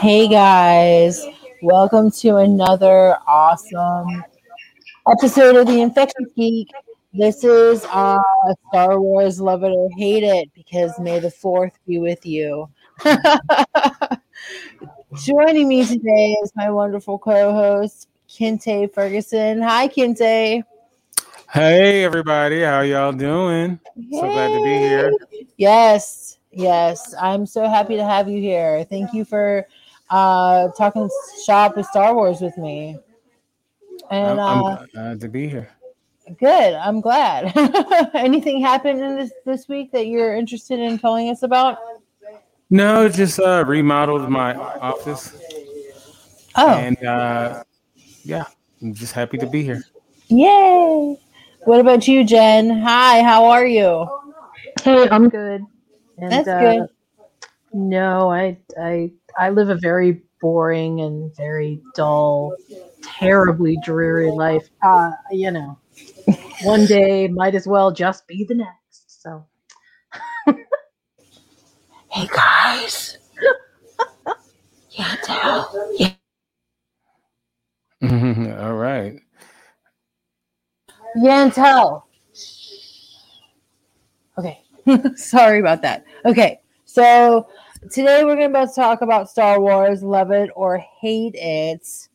Hey guys, welcome to another awesome episode of the Infectious Geek. This is uh, Star Wars Love It or Hate It because may the fourth be with you. Joining me today is my wonderful co host, Kinte Ferguson. Hi, Kinte. Hey, everybody. How y'all doing? Hey. So glad to be here. Yes, yes. I'm so happy to have you here. Thank you for uh, talking shop with Star Wars with me. And I'm, I'm uh, glad to be here. Good. I'm glad. Anything happened in this this week that you're interested in telling us about? No, just uh, remodeled my office. Oh, and uh, yeah, I'm just happy to be here. Yay! What about you, Jen? Hi, how are you? Hey, I'm good. And, That's uh, good. No, I I I live a very boring and very dull, terribly dreary life. Uh, you know, one day might as well just be the next. So, hey guys, yeah, tell, yeah. All right. Yantel. Okay. Sorry about that. Okay. So today we're going to both talk about Star Wars, love it or hate it.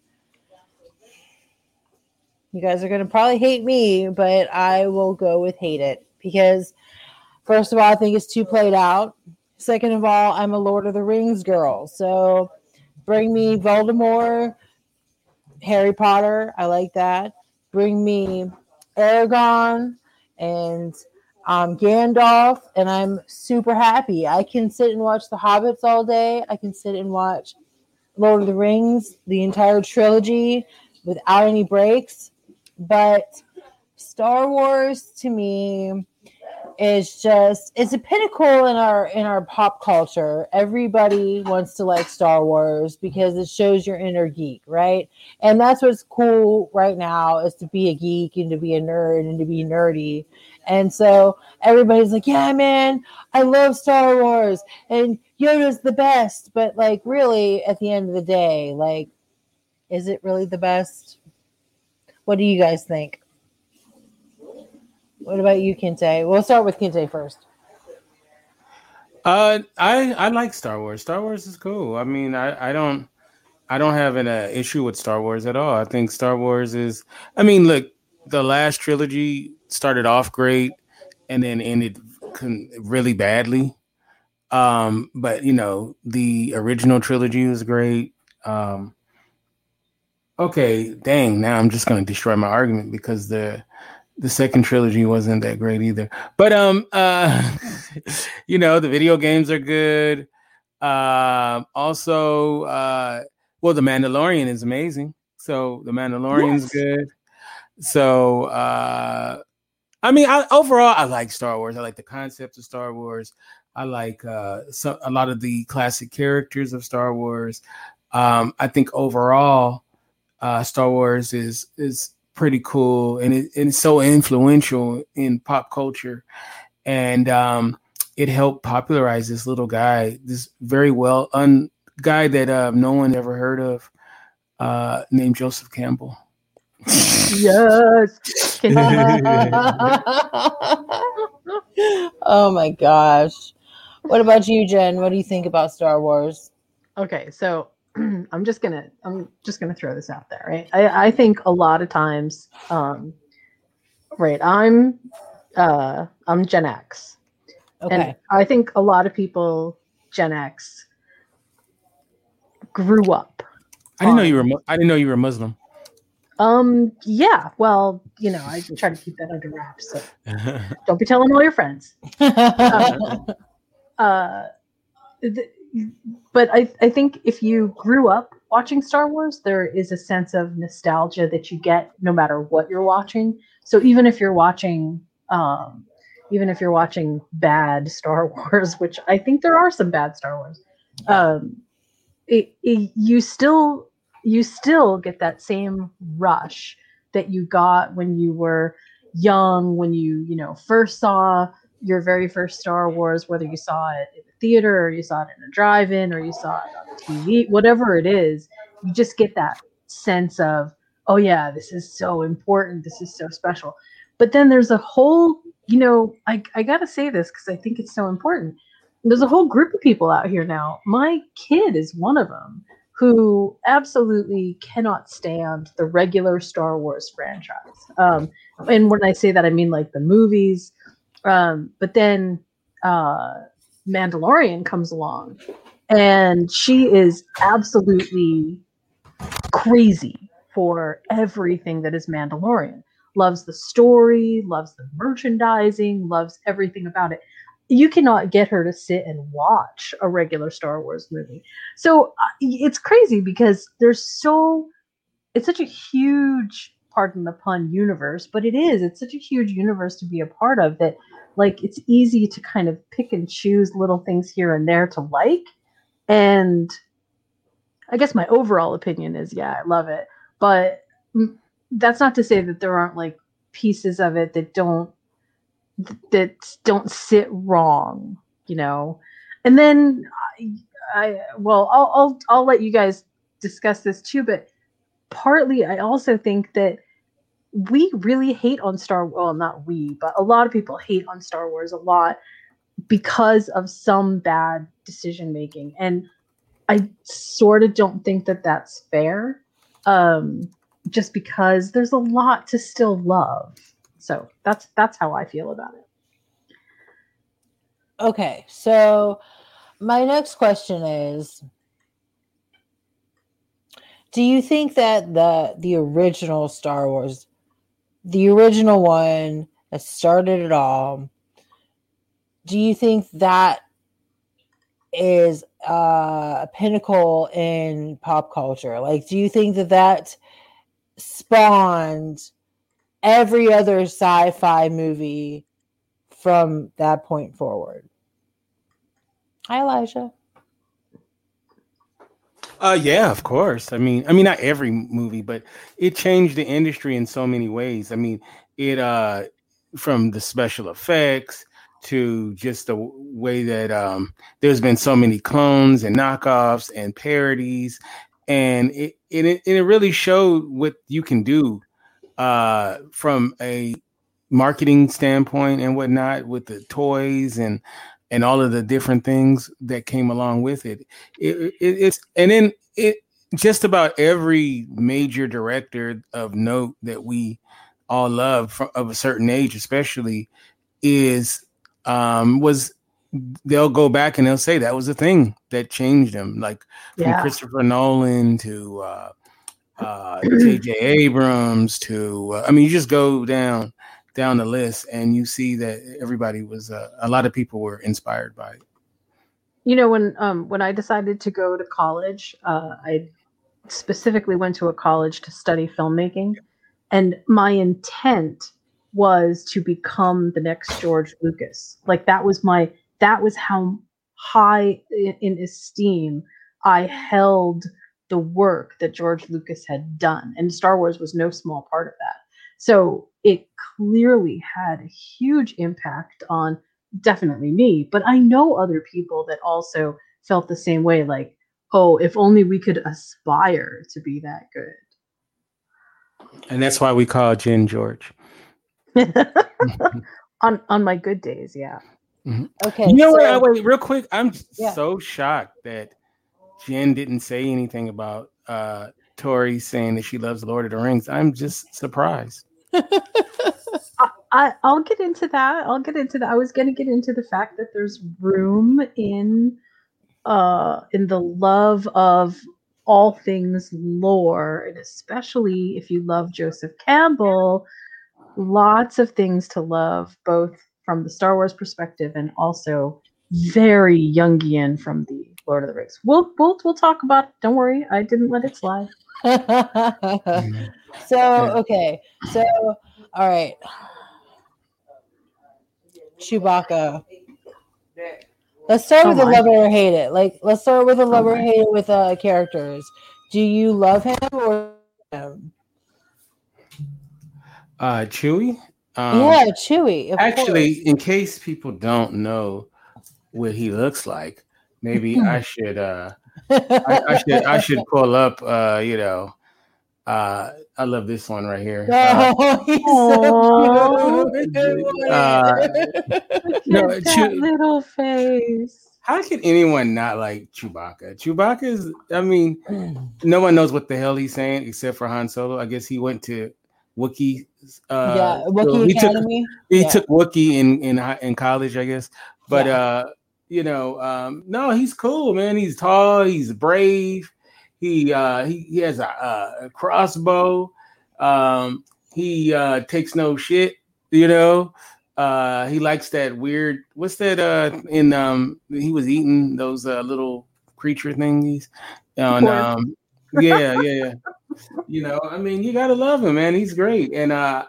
You guys are going to probably hate me, but I will go with hate it because, first of all, I think it's too played out. Second of all, I'm a Lord of the Rings girl. So bring me Voldemort, Harry Potter. I like that. Bring me Aragorn and um, Gandalf, and I'm super happy. I can sit and watch The Hobbits all day. I can sit and watch Lord of the Rings, the entire trilogy, without any breaks. But Star Wars to me is just it's a pinnacle in our in our pop culture. Everybody wants to like Star Wars because it shows your inner geek, right? And that's what's cool right now is to be a geek and to be a nerd and to be nerdy. And so everybody's like, "Yeah, man, I love Star Wars and Yoda's the best." But like really at the end of the day, like is it really the best? What do you guys think? What about you, Kinte? We'll start with Kinte first. Uh, I I like Star Wars. Star Wars is cool. I mean, I I don't I don't have an uh, issue with Star Wars at all. I think Star Wars is. I mean, look, the last trilogy started off great and then ended really badly. Um, but you know, the original trilogy was great. Um, okay, dang. Now I'm just going to destroy my argument because the the second trilogy wasn't that great either. But um uh you know, the video games are good. Uh, also uh well the Mandalorian is amazing. So the Mandalorian's yes. good. So uh I mean I, overall I like Star Wars. I like the concept of Star Wars. I like uh so, a lot of the classic characters of Star Wars. Um I think overall uh Star Wars is is pretty cool and, it, and it's so influential in pop culture and um, it helped popularize this little guy this very well un guy that uh, no one ever heard of uh, named joseph campbell yes oh my gosh what about you jen what do you think about star wars okay so I'm just gonna I'm just gonna throw this out there, right? I, I think a lot of times, um, right, I'm uh I'm Gen X. Okay. And I think a lot of people Gen X grew up. I didn't on, know you were I didn't know you were Muslim. Um yeah, well, you know, I try to keep that under wraps. So don't be telling all your friends. uh, uh the, but I, I think if you grew up watching Star Wars, there is a sense of nostalgia that you get no matter what you're watching. So even if you're watching, um, even if you're watching bad Star Wars, which I think there are some bad Star Wars, um, it, it, you still you still get that same rush that you got when you were young, when you you know first saw your very first Star Wars, whether you saw it in a theater or you saw it in a drive-in or you saw it on TV, whatever it is, you just get that sense of, oh yeah, this is so important, this is so special. But then there's a whole, you know, I, I gotta say this because I think it's so important. There's a whole group of people out here now. My kid is one of them who absolutely cannot stand the regular Star Wars franchise. Um, and when I say that, I mean like the movies. Um, but then uh, Mandalorian comes along, and she is absolutely crazy for everything that is Mandalorian. Loves the story, loves the merchandising, loves everything about it you cannot get her to sit and watch a regular Star Wars movie. So uh, it's crazy because there's so it's such a huge pardon the pun universe, but it is. It's such a huge universe to be a part of that like it's easy to kind of pick and choose little things here and there to like. And I guess my overall opinion is yeah, I love it. But that's not to say that there aren't like pieces of it that don't that don't sit wrong, you know. And then I, I well, I'll, I'll I'll let you guys discuss this too, but partly I also think that we really hate on Star well, not we, but a lot of people hate on Star Wars a lot because of some bad decision making. And I sort of don't think that that's fair. Um, just because there's a lot to still love. So that's that's how I feel about it. Okay, so my next question is do you think that the the original Star Wars the original one that started it all do you think that is uh, a pinnacle in pop culture like do you think that that spawned every other sci-fi movie from that point forward. Hi, Elijah. Uh, yeah, of course. I mean, I mean, not every movie, but it changed the industry in so many ways. I mean, it uh, from the special effects to just the way that um, there's been so many clones and knockoffs and parodies, and it it, it really showed what you can do uh, from a marketing standpoint and whatnot with the toys and and all of the different things that came along with it. it, it it's and then it just about every major director of note that we all love from, of a certain age, especially, is um, was they'll go back and they'll say that was the thing that changed them, like from yeah. Christopher Nolan to uh, uh, J.J. Abrams to uh, I mean, you just go down down the list and you see that everybody was uh, a lot of people were inspired by it. You know, when um, when I decided to go to college, uh, I specifically went to a college to study filmmaking, and my intent was to become the next George Lucas. Like that was my that was how high in, in esteem I held the work that George Lucas had done. And Star Wars was no small part of that. So it clearly had a huge impact on definitely me, but I know other people that also felt the same way like, oh, if only we could aspire to be that good. And that's why we call Jen George. on on my good days, yeah. Mm-hmm. Okay. You know so, what? Wait, real quick. I'm yeah. so shocked that Jen didn't say anything about uh Tori saying that she loves Lord of the Rings. I'm just surprised. I, I'll get into that. I'll get into that. I was going to get into the fact that there's room in uh in the love of all things lore, and especially if you love Joseph Campbell, lots of things to love, both from the Star Wars perspective and also very Jungian from the Lord of the Rings. We'll we'll we'll talk about it. Don't worry, I didn't let it slide. so okay, so all right, Chewbacca. Let's start with the love or hate it. Like, let's start with the love or hate it with uh, characters. Do you love him or him? Uh, Chewie. Um, yeah, Chewy. of actually, course. in case people don't know what he looks like, maybe I should uh I, I should I should pull up uh you know uh I love this one right here. Uh, Oh, he's so cute. Uh, No, Look at Chew- that little face. how can anyone not like Chewbacca? Chewbacca is I mean, no one knows what the hell he's saying except for Han Solo. I guess he went to Wookiee uh yeah, so Wookiee he took Academy. he Yeah. took Wookiee in in in college, I guess. But Yeah. uh, you know, um, no, he's cool, man. He's tall, he's brave. He uh he, he has a, a crossbow. Um, he uh takes no shit, you know. Uh he likes that weird what's that uh in um he was eating those uh little creature thingies on um yeah, yeah, yeah. You know, I mean, you gotta love him, man. He's great. And uh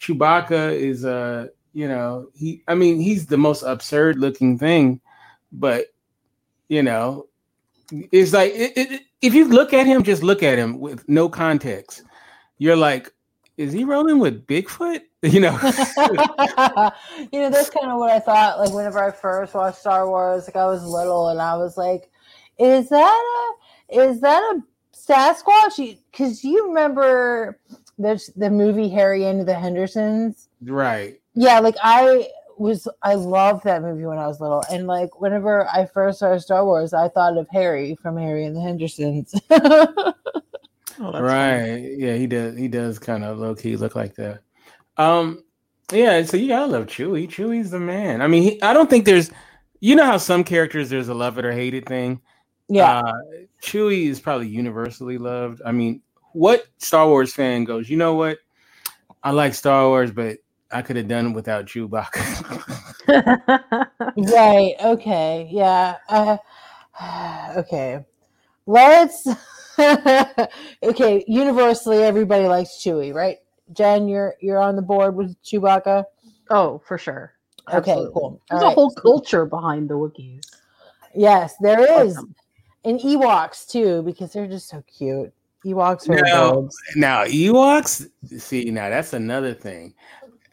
Chewbacca is uh, you know, he I mean, he's the most absurd looking thing, but you know, it's like it, it, if you look at him, just look at him with no context, you're like, is he rolling with Bigfoot? You know, you know, that's kind of what I thought. Like whenever I first watched Star Wars, like I was little, and I was like, "Is that a is that a Sasquatch?" Because you remember there's the movie Harry and the Hendersons. right. Yeah, like I was, I loved that movie when I was little, and like whenever I first saw Star Wars, I thought of Harry from Harry and the Hendersons. Oh, that's right. Yeah, he does. He does kind of low key look like that. Um, yeah. So you gotta love Chewie. Chewie's the man. I mean, he, I don't think there's. You know how some characters there's a love it or hate it thing. yeah, Uh, Chewie is probably universally loved. I mean, what Star Wars fan goes? You know what? I like Star Wars, but I could have done without Chewbacca. funny. Right. Okay. Yeah. Uh, okay. Let's. okay. Universally, everybody likes Chewie, right? Jen, you're you're on the board with Chewbacca. oh, for sure. Okay. Absolutely. Cool. There's All a right. whole culture behind the Wookiees. Yes, there is, Awesome. and Ewoks too, because they're just so cute. Ewoks are No. adorable. now Ewoks. See, now that's another thing.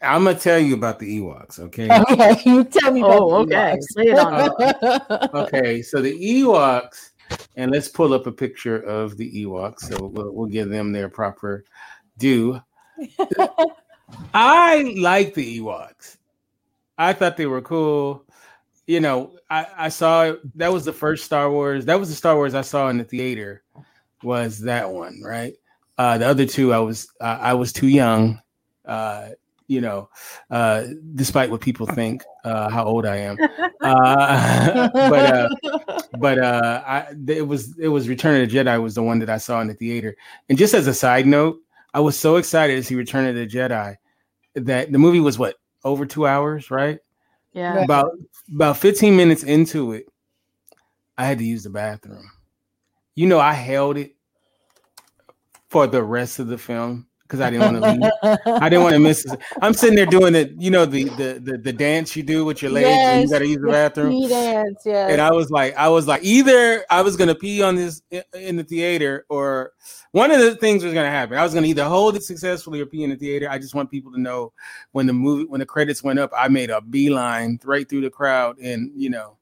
I'm gonna tell you about the Ewoks. Okay. Okay, you tell me. About Oh, the okay. Ewoks. Lay it on okay, so the Ewoks, and let's pull up a picture of the Ewoks. So we'll, we'll give them their proper due. I like the Ewoks. I thought they were cool. You know, I, I saw that was the first Star Wars. That was the Star Wars I saw in the theater. Was that one right? Uh, the other two, I was uh, I was too young. Uh, you know, uh, despite what people think, uh, how old I am. Uh, but uh, but uh, I it was it was Return of the Jedi was the one that I saw in the theater. And just as a side note, I was so excited to see Return of the Jedi that the movie was what over two hours, right? Yeah. About about fifteen minutes into it, I had to use the bathroom. You know, I held it for the rest of the film because I didn't want to. I didn't want to miss it. I'm sitting there doing it, you know, the, the the the dance you do with your legs and you Yes, got to use the bathroom. Dance, yes. And I was like, I was like, either I was gonna pee on this in the theater, or one of the things was gonna happen. I was gonna either hold it successfully or pee in the theater. I just want people to know when the movie, when the credits went up, I made a beeline right through the crowd, and you know,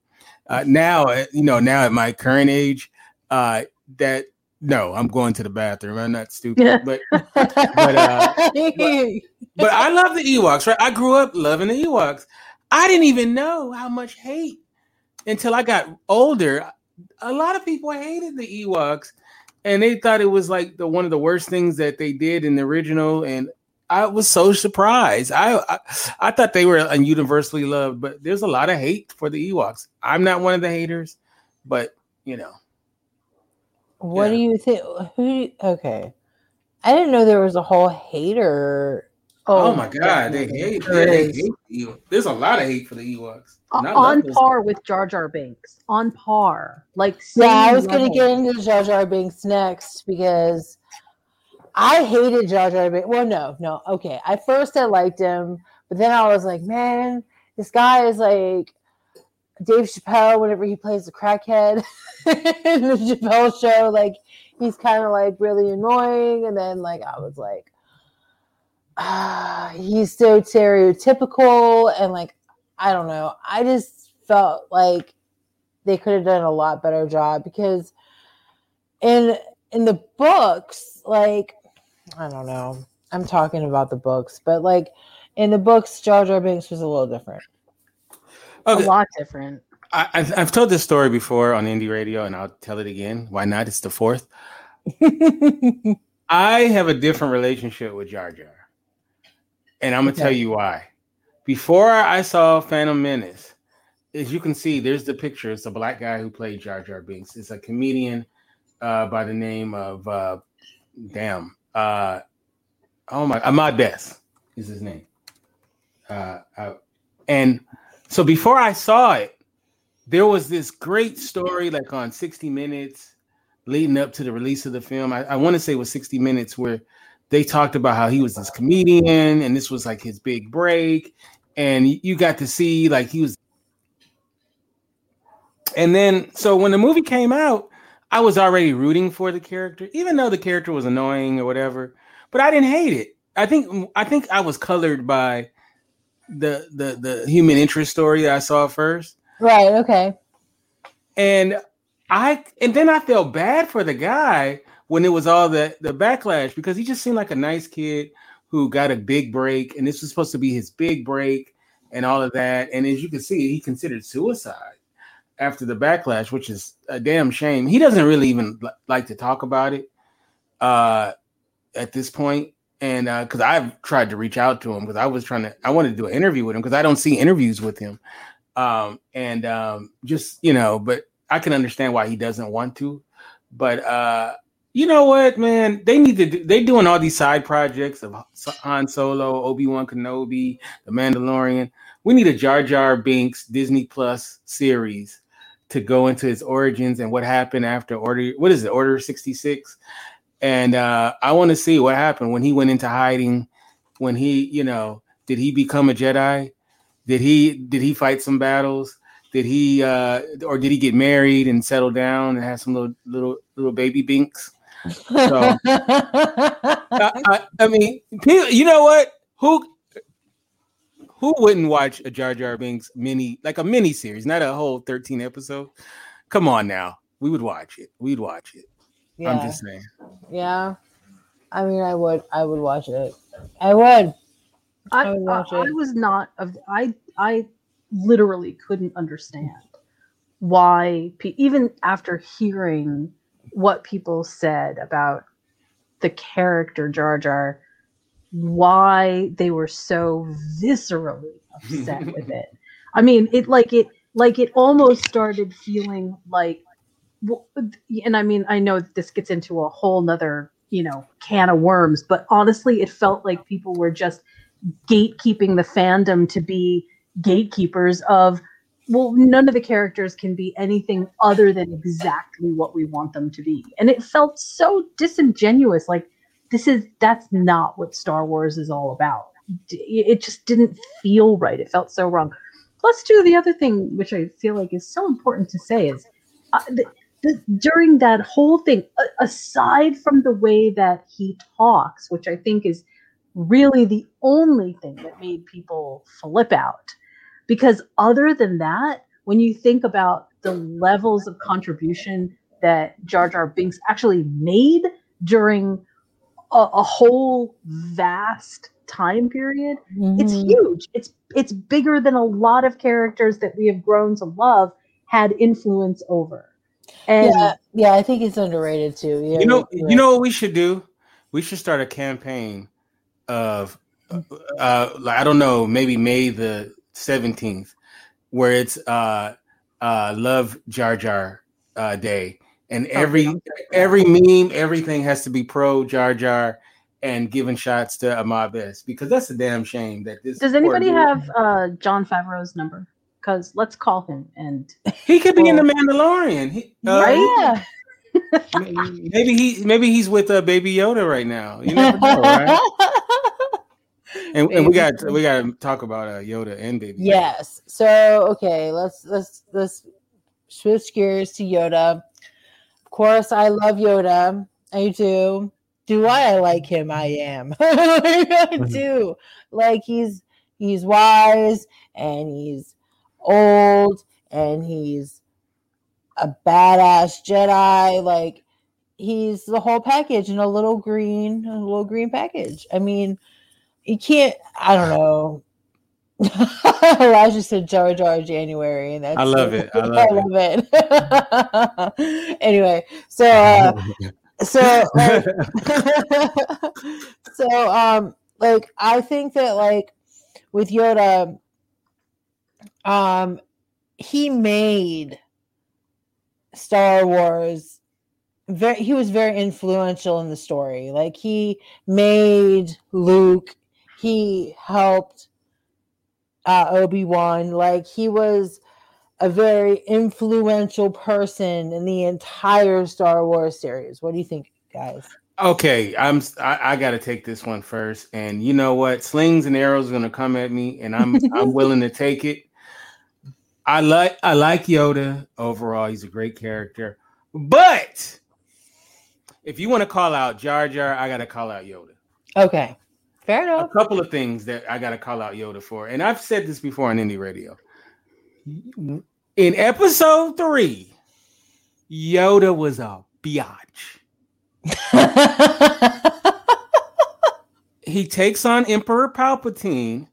uh, now, you know, now at my current age, uh, that no, I'm going to the bathroom. I'm not stupid, but but, uh, but I love the Ewoks, right? I grew up loving the Ewoks. I didn't even know how much hate until I got older. A lot of people hated the Ewoks and they thought it was like the one of the worst things that they did in the original. And I was so surprised. I I, I thought they were universally loved, but there's a lot of hate for the Ewoks. I'm not one of the haters, but you know. What Yeah. do you think? Who? Okay, I didn't know there was a whole hater. Oh, oh my god, they hate, There they hate the Ewoks. There's a lot of hate for the Ewoks. O- And I love on those par with Jar Jar Binks. On par. Like Yeah, I same was going to get into Jar Jar Binks next because I hated Jar Jar Binks. Well, no, no. Okay, at first I liked him, but then I was like, man, this guy is like Dave Chappelle whenever he plays the crackhead in the Chappelle show. Like he's kind of like really annoying, and then like I was like. uh, he's so stereotypical and like I don't know. I just felt like they could have done a lot better job because in in the books, like I don't know. I'm talking about the books, but like in the books, Jar Jar Binks was a little different. Okay. A lot different. I, have I've told this story before on indie radio, and I'll tell it again. Why not? It's the fourth. I have a different relationship with Jar Jar, and I'm gonna okay. tell you why. Before I saw Phantom Menace, as you can see, there's the picture. It's a black guy who played Jar Jar Binks. It's a comedian uh, by the name of uh, damn. Uh, oh my, Ahmed Best is his name. Uh, uh, and so before I saw it, there was this great story like on 60 Minutes leading up to the release of the film. I, I want to say it was 60 Minutes where they talked about how he was this comedian and this was like his big break. And you got to see like he was. And then, so when the movie came out, I was already rooting for the character, even though the character was annoying or whatever. But I didn't hate it. I think I think I was colored by the the the human interest story that I saw first. Right. Okay. And I and then I felt bad for the guy when it was all the the backlash because he just seemed like a nice kid who got a big break, and this was supposed to be his big break and all of that. And as you can see, he considered suicide after the backlash, which is a damn shame. He doesn't really even like to talk about it uh, at this point and because uh, I've tried to reach out to him because I was trying to, I wanted to do an interview with him because I don't see interviews with him, um, and um, just you know, but I can understand why he doesn't want to, but uh, you know what, man, they need to, do, they doing all these side projects of Han Solo, Obi Wan Kenobi, The Mandalorian. We need a Jar Jar Binks Disney Plus series to go into his origins and what happened after Order. What is it, Order sixty six? And uh, I want to see what happened when he went into hiding. When he, you know, did he become a Jedi? Did he did he fight some battles? Did he uh, or did he get married and settle down and have some little little little baby binks? So, I, I, I mean, you know what? Who who wouldn't watch a Jar Jar Binks mini like a mini series, not a whole 13 episode? Come on now. We would watch it. We'd watch it. Yeah. I'm just saying. Yeah. I mean, I would. I would watch it. I would. I, I would uh, watch I, it. I was not of. I I literally couldn't understand why even after hearing what people said about the character Jar Jar, why they were so viscerally upset with it. I mean, it like it like it almost started feeling like and I mean, I know this gets into a whole nother, you know, can of worms, but honestly, it felt like people were just gatekeeping the fandom to be gatekeepers of, well, none of the characters can be anything other than exactly what we want them to be. And it felt so disingenuous. Like, this is, that's not what Star Wars is all about. It just didn't feel right. It felt so wrong. Plus, too, the other thing, which I feel like is so important to say, is uh, during that whole thing, aside from the way that he talks, which I think is really the only thing that made people flip out. Because other than that, when you think about the levels of contribution that Jar Jar Binks actually made during a, a whole vast time period, mm-hmm. it's huge. It's it's bigger than a lot of characters that we have grown to love had influence over. And yeah, yeah, I think it's underrated too. Yeah, you know, you know what we should do? We should start a campaign of, uh, like I don't know, maybe May the seventeenth, where it's uh, uh, Love Jar Jar uh, Day, and every every meme, everything has to be pro Jar Jar and giving shots to Ahmed Best because that's a damn shame that this. Does anybody have uh, Jon Favreau's number? Because let's call him and he could be well, in the Mandalorian. He, uh, right? maybe he maybe he's with uh, Baby Yoda right now. You never know, right? and, and, we got we got to talk about uh, Yoda and Baby. Yes. So okay, let's let's let's switch gears to Yoda. Of course, I love Yoda. I do. do I like him? I am. I do. Like he's he's wise and he's old and he's a badass Jedi. Like he's the whole package in a little green, a little green package. I mean, you can't. I don't know. Elijah said Jar Jar January, and that's I love it. I love, I love it. anyway, so uh, so like, so um like I think that like with Yoda, um, he made Star Wars very he was very influential in the story. Like he made Luke, he helped uh, Obi-Wan, like he was a very influential person in the entire Star Wars series. What do you think, guys? Okay, I'm I, I got to take this one first, and you know what? Slings and arrows are gonna come at me, and I'm I'm willing to take it. I like I like Yoda overall. He's a great character, but if you want to call out Jar Jar, I got to call out Yoda. Okay, fair enough. A couple of things that I got to call out Yoda for, and I've said this before on Indie Radio. In episode three, Yoda was a biatch. He takes on Emperor Palpatine,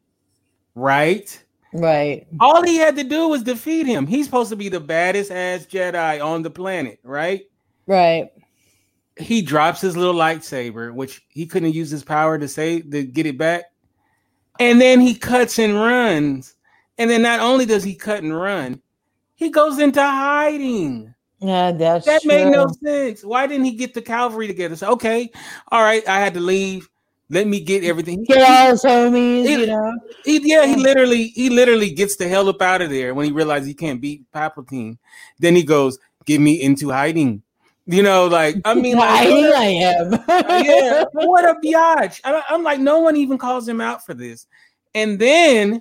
right? Right. All he had to do was defeat him. He's supposed to be the baddest ass Jedi on the planet, right? Right. He drops his little lightsaber, which he couldn't use his power to say to get it back. And then he cuts and runs. And then not only does he cut and run, he goes into hiding. Yeah, that's That made no sense. Why didn't he get the cavalry together? So, okay, all right, I had to leave. Let me get everything. Get all his homies, He- you know. He, yeah, he literally, he literally gets the hell up out of there when he realizes he can't beat Palpatine. Then he goes, "Get me into hiding." You know, like I mean, I like, I am. yeah, what a biatch. I, I'm like, no one even calls him out for this. And then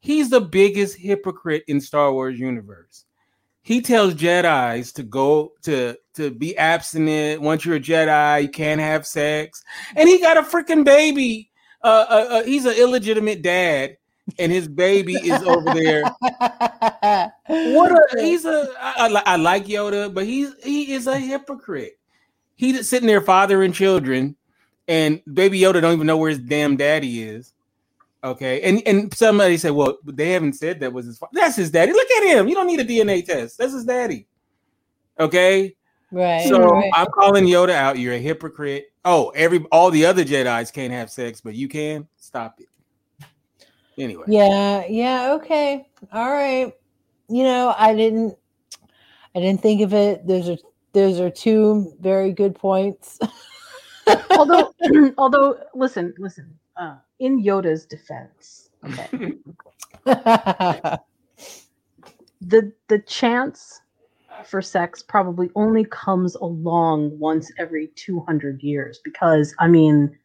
he's the biggest hypocrite in Star Wars universe. He tells Jedi's to go to to be abstinent. Once you're a Jedi, you can't have sex. And he got a freaking baby. Uh, uh, uh, he's an illegitimate dad, and his baby is over there. What a he's a I, I, like Yoda, but he's he is a hypocrite. He's sitting there fathering children, and baby Yoda don't even know where his damn daddy is. Okay, and and somebody said, well, they haven't said that was his father. That's his daddy. Look at him. You don't need a DNA test. That's his daddy. Okay, right. so right. I'm calling Yoda out. You're a hypocrite. Oh, every all the other Jedi's can't have sex, but you can. Stop it. Anyway, Yeah, yeah, okay. All right. You know, I didn't I didn't think of it. Those are those are two very good points. although although listen listen uh, in yoda's defense okay. The the chance for sex probably only comes along once every 200 years because i mean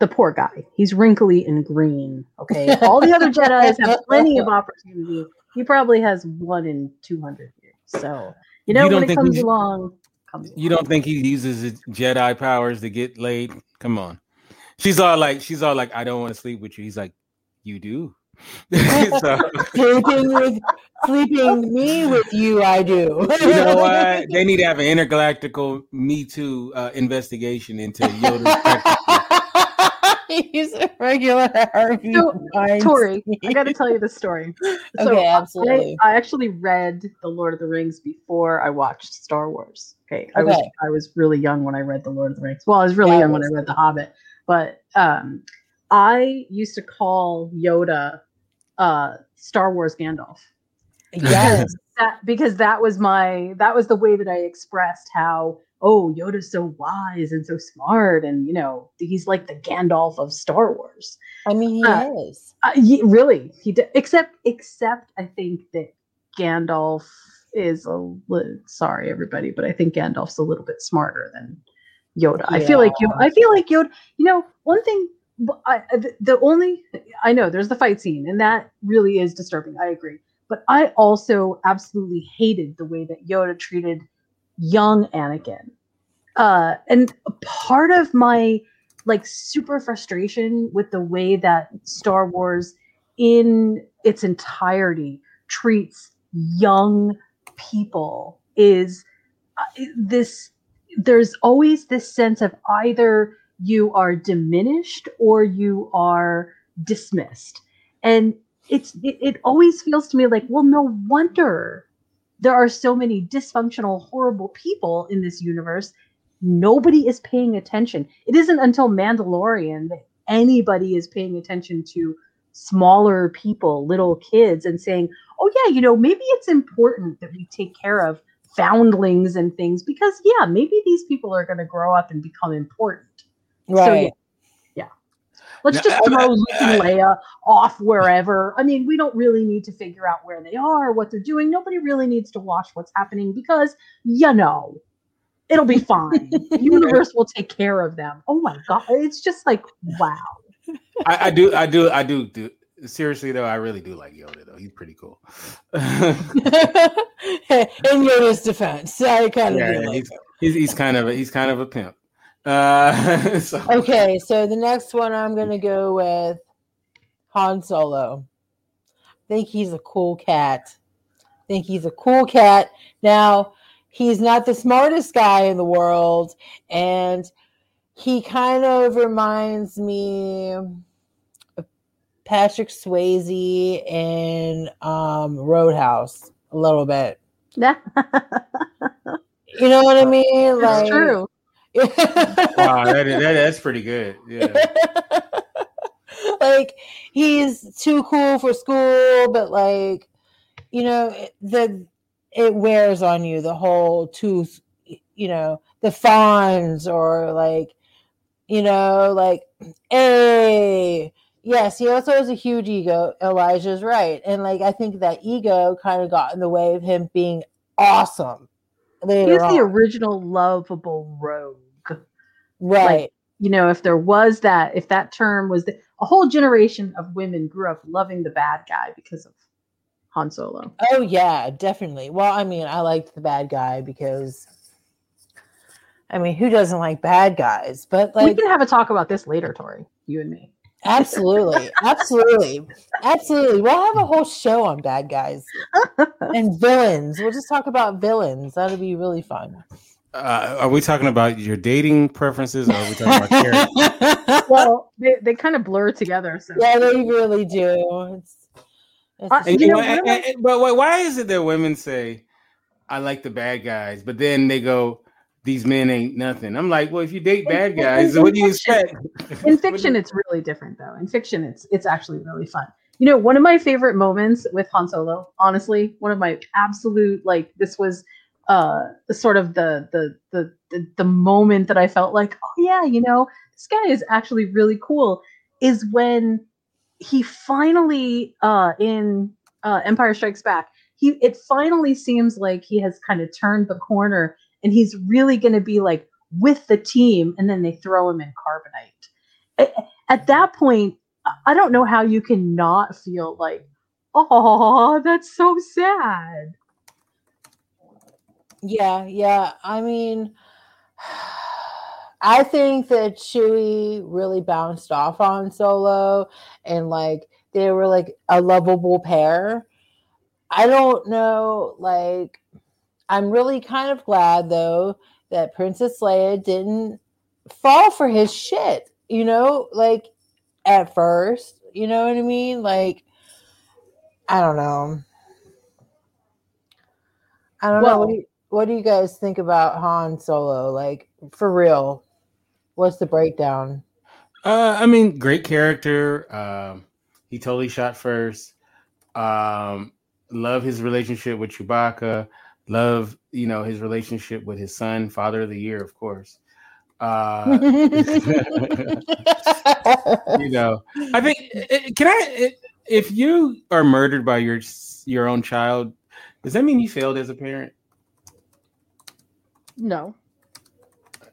the poor guy he's wrinkly and green okay. All the other jedis have plenty of opportunity. He probably has one in 200 years. So you know You when it comes along comes You don't think he uses his Jedi powers to get laid? Come on. She's all like, she's all like, I don't want to sleep with you. He's like, you do. so, sleeping with sleeping me with you, I do. you know what? They need to have an intergalactical Me Too uh, investigation into Yoda's. He's a regular Harvey So, Tori, I got to tell you this story. So Okay, I- absolutely. I, actually read The Lord of the Rings before I watched Star Wars. Okay, I was I was really young when I read The Lord of the Rings. Well, I was really Yeah, I young when I read The Hobbit. But um, I used to call Yoda uh, Star Wars Gandalf. Yes. That because that was my that was the way that I expressed how oh Yoda's so wise and so smart and you know he's like the Gandalf of Star Wars. I mean he Uh, is. Uh, ye- really, he did. Except, except I think that Gandalf is a li- sorry everybody, but I think Gandalf's a little bit smarter than Yoda. I feel like Yoda. I feel like Yoda. You know, one thing. I, the, the only I know there's the fight scene, and that really is disturbing. I agree, but I also absolutely hated the way that Yoda treated young Anakin. Uh, and part of my like super frustration with the way that Star Wars in its entirety treats young people is uh, this there's always this sense of either you are diminished or you are dismissed. And it's it, it always feels to me like well no wonder there are so many dysfunctional horrible people in this universe. Nobody is paying attention. It isn't until mandalorian that anybody is paying attention to smaller people little kids and saying oh yeah you know maybe it's important that we take care of foundlings and things because yeah maybe these people are going to grow up and become important Right. so yeah, yeah. Let's No, just I- throw I- Luke and Leia off wherever. I mean, we don't really need to figure out where they are, what they're doing. Nobody really needs to watch what's happening because you know it'll be fine. the universe will take care of them. Oh my god, it's just like wow. I, I do, I do, I do, do. Seriously though, I really do like Yoda though. He's pretty cool. In Yoda's defense, I kind of Yeah, do like he's, he's he's kind of a, he's kind of a pimp. Uh, so, Okay, so the next one I'm gonna go with Han Solo. I think he's a cool cat. I think he's a cool cat. Now, he's not the smartest guy in the world, and he kind of reminds me of Patrick Swayze in um, Roadhouse a little bit. Yeah. You know what I mean? Like, true. wow, that, is- that that's pretty good. Yeah. like he's too cool for school, but like you know the it wears on you the whole tooth. You know the Fonz or like you know like hey yes he also has a huge ego elijah's right and like i think that ego kind of got in the way of him being awesome later He's the original lovable rogue. right you know, if there was that, if that term was the, a whole generation of women grew up loving the bad guy because of Han Solo. Oh yeah, definitely. Well, I mean, I liked the bad guy because I mean, who doesn't like bad guys? But we can have a talk about this later, Tori. You and me. Absolutely, absolutely, absolutely. We'll have a whole show on bad guys and villains. We'll just talk about villains. That'll be really fun. Uh, are we talking about your dating preferences, or are we talking about character? well, they, they kind of blur together. So yeah, they really do. It's, it's Uh, You you know, know, one of and- and- but why- why is it that women say, "I like the bad guys," but then they go, "These men ain't nothing"? I'm like, well, if you date bad guys, what do you expect? in fiction it's really different though in fiction it's it's actually really fun you know one of my favorite moments with han solo honestly one of my absolute like this was uh sort of the the the the, the moment that i felt like oh yeah you know this guy is actually really cool is when he finally uh in uh empire strikes back he it finally seems like he has kind of turned the corner and he's really going to be like with the team and then they throw him in carbonite at that point I- don't know how you can not feel like oh that's so sad Yeah, yeah. I mean, I think that Chewie really bounced off Han Solo and like they were like a lovable pair. I don't know, like I'm really kind of glad though that Princess Leia didn't fall for his shit, you know, like at first, you know what I mean? Like I don't know. I don't know. What do, you, what do you guys think about Han Solo? Like for real, what's the breakdown? Uh, I mean, great character. Um, he totally shot first. Um, love his relationship with Chewbacca. Love, you know, his relationship with his son, Father of the Year, of course. Uh, you know, I think. eh, Can I? eh, If you are murdered by your your own child, does that mean you failed as a parent? no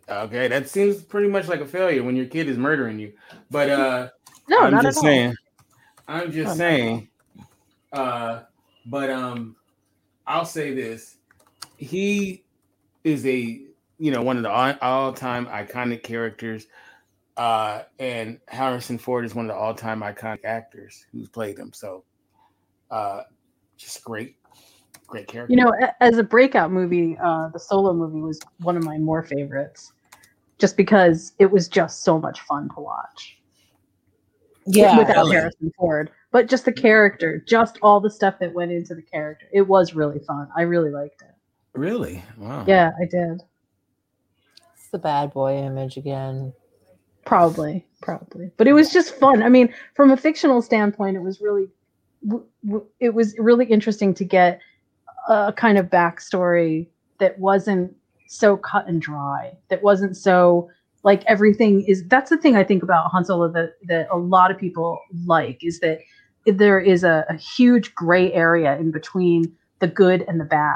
Okay, that seems pretty much like a failure when your kid is murdering you. But uh, no I'm not just at saying. I'm just Oh, no. saying. Uh, but um, I'll say this: he is a you know one of the all time iconic characters. Uh, and Harrison Ford is one of the all time iconic actors who's played him. So, uh, just great, great character. You know, as a breakout movie, uh, the solo movie was one of my more favorites, just because it was just so much fun to watch. Yeah, without really. Harrison Ford, but just the character, just all the stuff that went into the character. It was really fun. I really liked it. Really? Wow. Yeah, I did. it's the bad boy image again. Probably, probably. But it was just fun. I mean, from a fictional standpoint, it was really, w- w- it was really interesting to get a kind of backstory that wasn't so cut and dry. That wasn't so like everything is. That's the thing I think about Han Solo that that a lot of people like is that there is a, a huge gray area in between the good and the bad,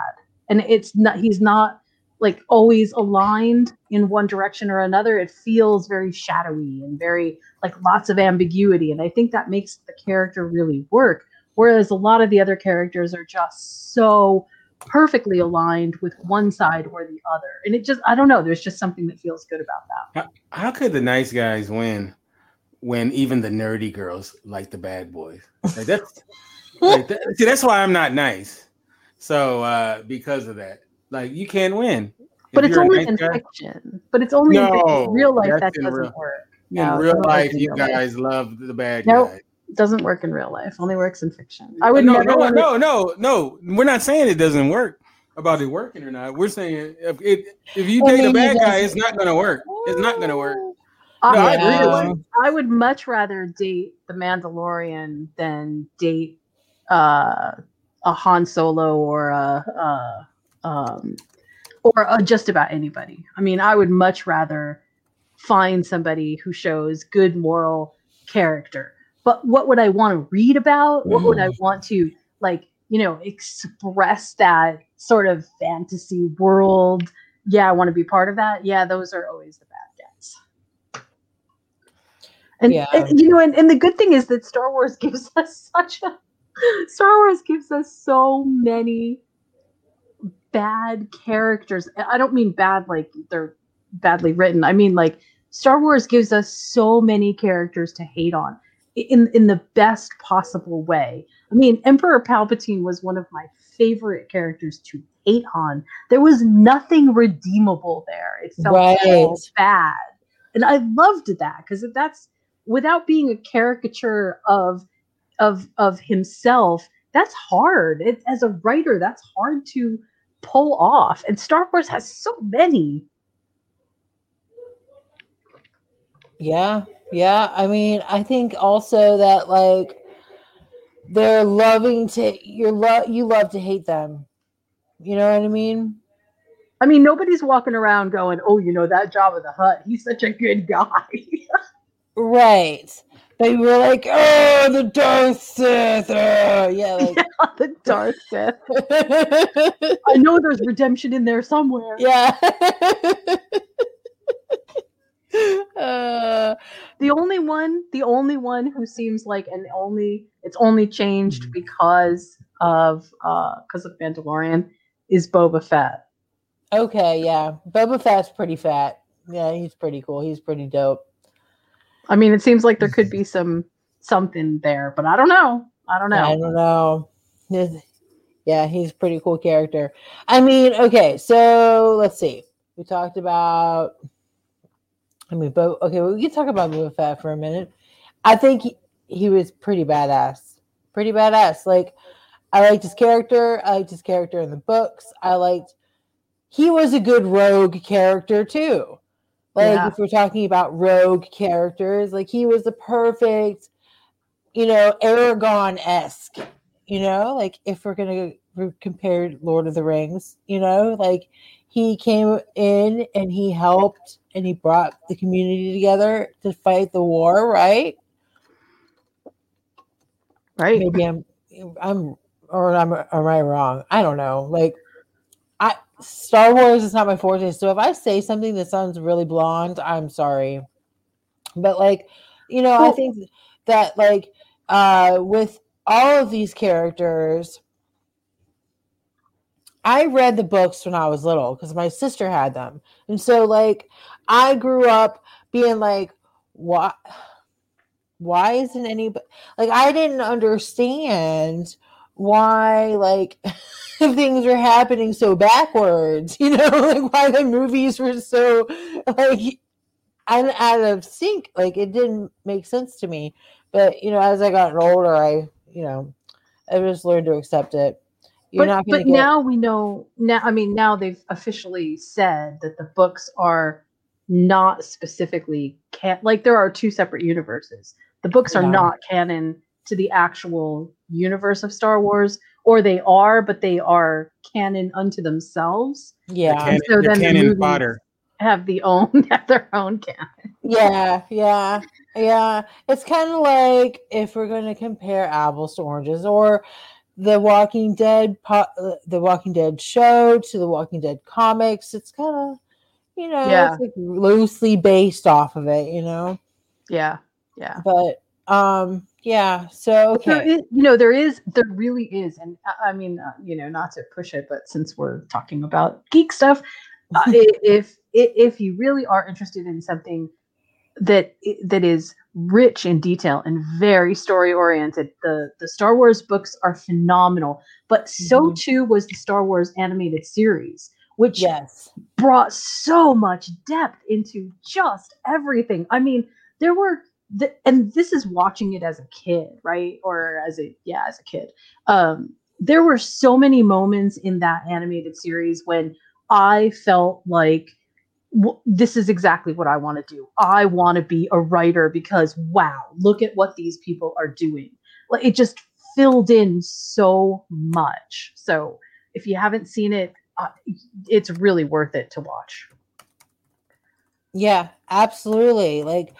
and it's not. He's not like always aligned in one direction or another it feels very shadowy and very like lots of ambiguity and i think that makes the character really work whereas a lot of the other characters are just so perfectly aligned with one side or the other and it just i don't know there's just something that feels good about that How, how could the nice guys win when even the nerdy girls like the bad boys? Like that's like that, see, that's why I'm not nice. So uh because of that, like you can't win. but If it's only in guy- fiction but it's only. No, In real life that doesn't real- work in No, real life, you real life. guys love the bad Nope. guy. It doesn't work in real life only works in fiction i would no, never no, no, no, no. We're not saying it doesn't work about it working or not. We're saying if it, if you date a bad guy, it's not gonna work. It's not gonna work. I, No, I agree with would- you. I would much rather date the Mandalorian than date uh, a Han Solo or a, a um, or a, just about anybody. I mean, I would much rather find somebody who shows good moral character. But what would I want to read about? What would I want to like? You know, express that sort of fantasy world. Yeah, I want to be part of that. Yeah, those are always the bad guys. And, Yeah. and, you know, and, and the good thing is that Star Wars gives us such a Star Wars gives us so many bad characters. I don't mean bad like they're badly written. I mean like Star Wars gives us so many characters to hate on in in the best possible way. I mean, Emperor Palpatine was one of my favorite characters to hate on. There was nothing redeemable there. It felt so bad. And I loved that because that's without being a caricature of of of himself, that's hard. It, as a writer, that's hard to pull off. And Star Wars has so many. Yeah, yeah. I mean, I think also that like they're loving to you're love you love to hate them. You know what I mean? I mean, nobody's walking around going, "Oh, you know that Jabba the Hutt He's such a good guy." Right. But we're like, oh, the Darth Sith. uh," yeah, like the Darth Sith. I know there's redemption in there somewhere. yeah. uh, The only one, the only one who seems like an only, it's only changed because of uh because of Mandalorian is Boba Fett. okay, yeah. Boba Fett's pretty fat. Yeah, he's pretty cool. He's pretty dope. I mean, it seems like there could be mm-hmm. some something there, but I don't know. I don't know. I don't know. Yeah, he's a pretty cool character. I mean, okay, so let's see. We talked about. I mean, but okay, we can talk about Boba Fett for a minute. I think he, he was pretty badass. Pretty badass. Like, I liked his character. I liked his character in the books. I liked. He was a good rogue character too. Like, Yeah. if we're talking about rogue characters, like he was the perfect, you know, Aragorn esque. You know, like if we're gonna compare Lord of the Rings, you know, like he came in and he helped and he brought the community together to fight the war, right? Right? maybe I'm I'm or I'm am I wrong? I don't know. Like Star Wars is not my forte. So if I say something that sounds really blonde, I'm sorry. But like, you know, I think that like uh with all of these characters, I read the books when I was little because my sister had them. And so like I grew up being like, what why isn't anybody like I didn't understand why like things were happening so backwards, you know, like why the movies were so like out of sync. Like it didn't make sense to me. But you know, as I got older, I you know, I just learned to accept it. You're but but get... now we know now. I mean, now they've officially said that the books are not specifically can like there are two separate universes. The books are yeah. not canon to the actual universe of Star Wars, or they are, but they are canon unto themselves. Yeah. Canon, so then the movies fodder. have the own have their own canon. Yeah, yeah, yeah. It's kind of like if we're going to compare apples to oranges, or the Walking Dead, po- uh, the Walking Dead show to the Walking Dead comics. It's kind of, you know, yeah. like loosely based off of it, you know. Yeah, yeah. But um, yeah. So okay, is, you know, there is, there really is, and I, I mean, uh, you know, not to push it, but since we're talking about geek stuff, uh, if if you really are interested in something that that is rich in detail and very story oriented. The the Star Wars books are phenomenal, but so mm-hmm. too was the Star Wars animated series, which yes. brought so much depth into just everything. I mean, there were the, and this is watching it as a kid, right? Or as a yeah, as a kid. Um there were so many moments in that animated series when I felt like this is exactly what I want to do. I want to be a writer because wow, look at what these people are doing. Like it just filled in so much. So if you haven't seen it, uh, it's really worth it to watch. Yeah, absolutely. Like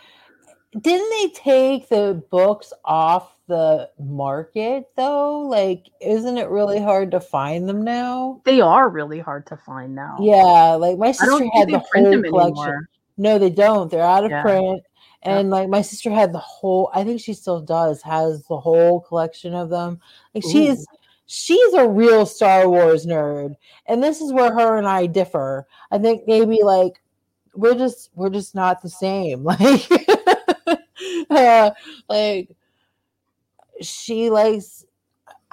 didn't they take the books off the market though? Like, isn't it really hard to find them now? They are really hard to find now. Yeah, like my sister had the whole collection. Anymore. No, they don't. They're out of yeah. print. And like my sister had the whole I think she still does, has the whole collection of them. Like she's she's a real Star Wars nerd. And this is where her and I differ. I think maybe like we're just we're just not the same. Like like she likes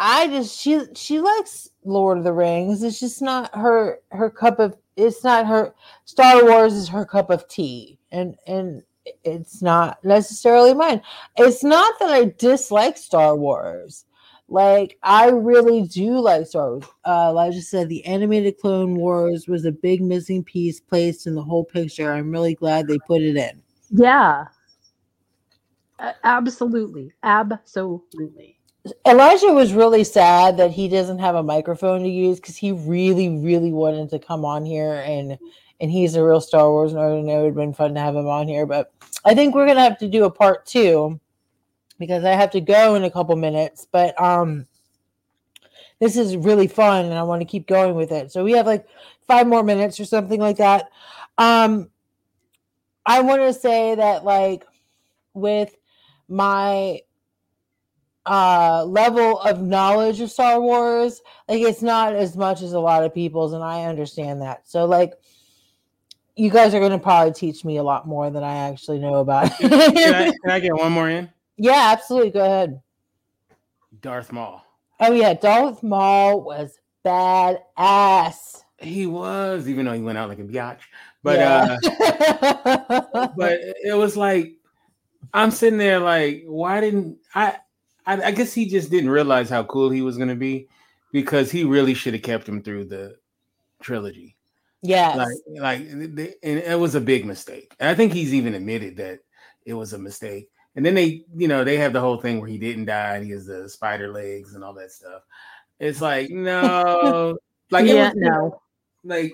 I just she she likes Lord of the Rings. It's just not her her cup of it's not her Star Wars is her cup of tea. And and it's not necessarily mine. It's not that I dislike Star Wars. Like I really do like Star Wars. Uh, just said, the animated Clone Wars was a big missing piece placed in the whole picture. I'm really glad they put it in. Yeah, absolutely, absolutely. Elijah was really sad that he doesn't have a microphone to use because he really, really wanted to come on here and and he's a real Star Wars nerd and it would have been fun to have him on here. But I think we're gonna have to do a part two because I have to go in a couple minutes. But um this is really fun and I want to keep going with it. So we have like five more minutes or something like that. Um I want to say that like with my uh level of knowledge of Star Wars like it's not as much as a lot of people's and I understand that. So like you guys are going to probably teach me a lot more than I actually know about. can, I, can I get one more in? Yeah, absolutely. Go ahead. Darth Maul. Oh yeah, Darth Maul was badass. He was, even though he went out like a biatch. But yeah. uh but it was like I'm sitting there like, why didn't I, I? I guess he just didn't realize how cool he was going to be because he really should have kept him through the trilogy. Yeah, like like, and it was a big mistake. And I think he's even admitted that it was a mistake. And then they, you know, they have the whole thing where he didn't die. And he has the spider legs and all that stuff. It's like no, like yeah, was, no, like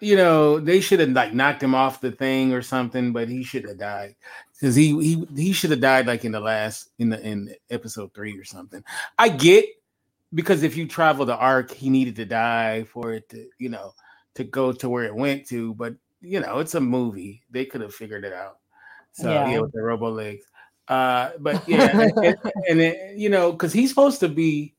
you know, they should have like knocked him off the thing or something, but he should have died because he he he should have died like in the last in the in episode three or something. I get because if you travel the arc, he needed to die for it to you know to go to where it went to, but you know it's a movie; they could have figured it out. So yeah, yeah with the robo legs. Uh, but yeah, and, and, it, you know, because he's supposed to be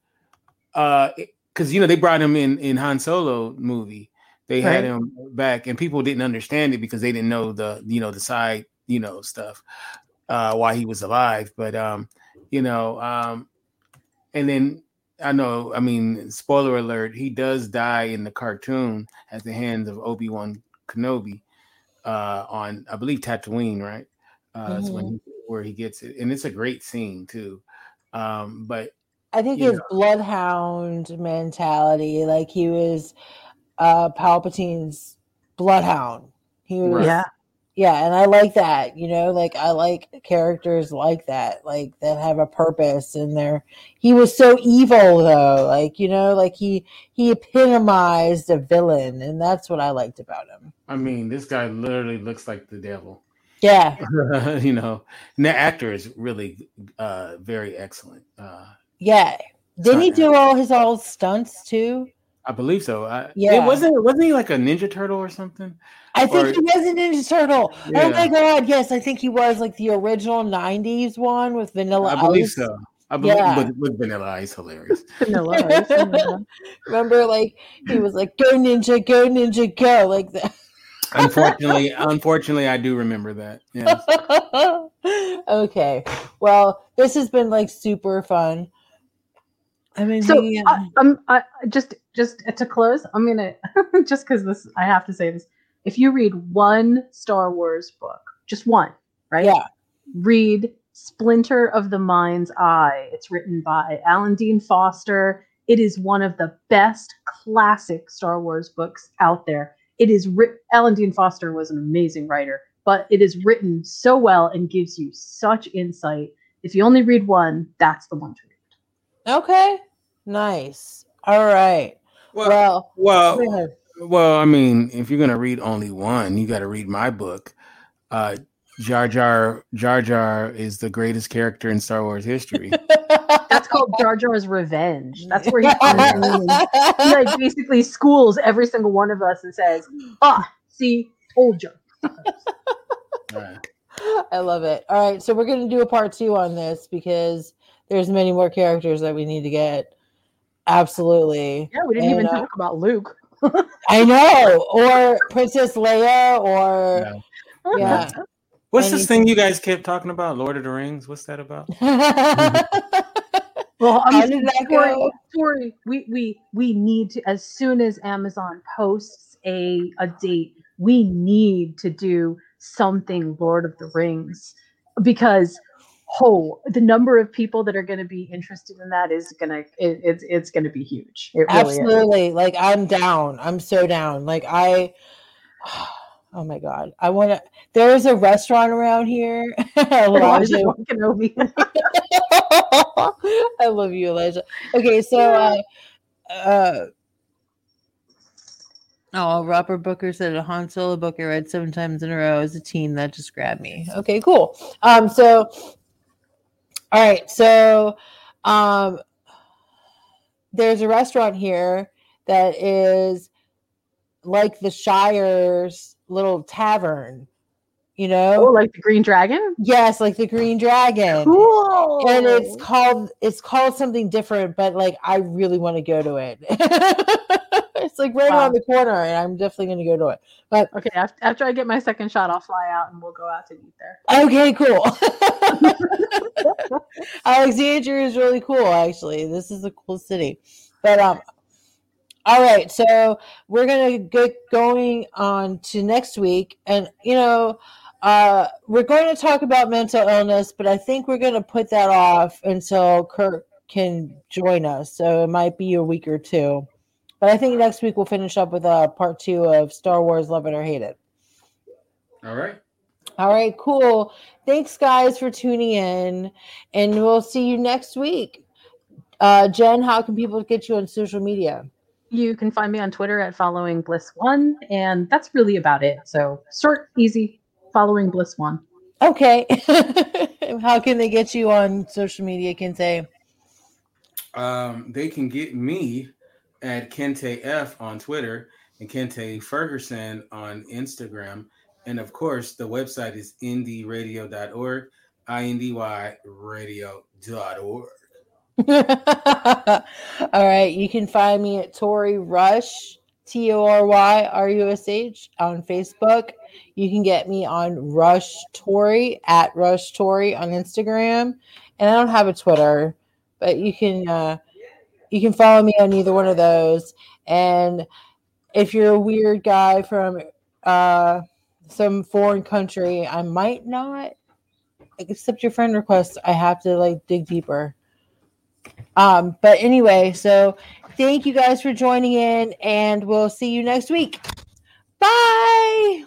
uh because you know they brought him in in Han Solo movie. They Right. had him back, and people didn't understand it because they didn't know the you know the side you know stuff uh, why he was alive. But um, you know, um, and then I know, I mean, spoiler alert, he does die in the cartoon at the hands of Obi Wan Kenobi uh, on, I believe, Tatooine, right? Uh, That's when he, where he gets it, and it's a great scene too. Um, but I think you his bloodhound mentality, like he was uh Palpatine's bloodhound. He was Right. Yeah. Yeah, and I like that, you know, like I like characters like that, like that have a purpose and they're he was so evil though, like you know, like he he epitomized a villain, and that's what I liked about him. I mean, this guy literally looks like the devil. Yeah, you know, and the actor is really uh, very excellent. Uh, yeah. Didn't he do all his old stunts too? I believe so. I, Yeah. it wasn't wasn't he like a Ninja Turtle or something? I think Or- he was a Ninja Turtle. Oh my god, yes, I think he was like the original '90s one with Vanilla I believe Ice. so. I believe Yeah. with, with Vanilla Ice, hilarious. Vanilla Ice, yeah. Remember, like he was like, "Go ninja, go ninja, go!" Like that. unfortunately, unfortunately, I do remember that. Yes. okay, well, this has been like super fun. I mean, So we, I, I'm I, just just to close. I'm gonna just because this I have to say this. If you read one Star Wars book, just one, right? yeah, Read Splinter of the Mind's Eye. It's written by Alan Dean Foster. It is one of the best classic Star Wars books out there. It is writ- Alan Dean Foster was an amazing writer, but it is written so well and gives you such insight. If you only read one, that's the one to read. okay, nice. All right. Well, Well, well, go ahead. Well. I mean, if you're gonna read only one, you got to read my book. Uh, Jar Jar Jar Jar is the greatest character in Star Wars history. That's called Jar Jar's Revenge. That's where he comes in he like basically schools every single one of us and says, "Ah, see, old you." Right. I love it. All right, so we're going to do a part two on this because there's many more characters that we need to get. Absolutely. Yeah, we didn't even uh, talk about Luke. I know. Or Princess Leia, or yeah. What's this thing you guys kept talking about? Lord of the Rings. What's that about? Well, How I'm did that Tory, go? Tory, we we we need to as soon as Amazon posts a a date, we need to do something Lord of the Rings because oh, the number of people that are going to be interested in that is gonna it's it's going to be huge. It really is. Absolutely. Like I'm down. I'm so down. Like I Oh my god. I want to There is a restaurant around here. Elijah. Obi-Wan Kenobi. I love you, Elijah. Okay, so uh uh Oh, Robert Booker said a Han Solo book I read seven times in a row as a teen. That just grabbed me. Okay, cool. Um, so all right, so um there's a restaurant here that is like the Shire's little tavern, you know? oh, like the Green Dragon. Yes, like the Green Dragon. Cool. And it's called it's called something different, but like I really want to go to it. it's like right Wow. around the corner, and I'm definitely going to go to it. But okay. After, after I get my second shot, I'll fly out and we'll go out to eat there. okay, cool. Alexandria is really cool, actually. This is a cool city. But um, all right, so we're gonna get going on to next week, and you know, uh, we're going to talk about mental illness, but I think we're gonna put that off until Kurt can join us. So it might be a week or two. But I think next week we'll finish up with uh, part two of Star Wars: Love It or Hate It. All right. All right, cool. Thanks, guys, for tuning in, and we'll see you next week. Uh, Jen, how can people get you on social media? You can find me on Twitter at following Bliss One, and that's really about it. So short, easy, following Bliss One. Okay. how can they get you on social media? Can say Um, they can get me at Kente F on Twitter and Kente Ferguson on Instagram. And of course, the website is indyradio.org, I N D Y radio.org. All right. You can find me at Tory Rush, T O R Y R U S H, on Facebook. You can get me on Rush Tory at Rush Tory on Instagram. And I don't have a Twitter, but you can uh, you can follow me on either one of those. And if you're a weird guy from uh, some foreign country, I might not accept your friend request. I have to like dig deeper. Um, but anyway, so thank you guys for joining in, and we'll see you next week. Bye.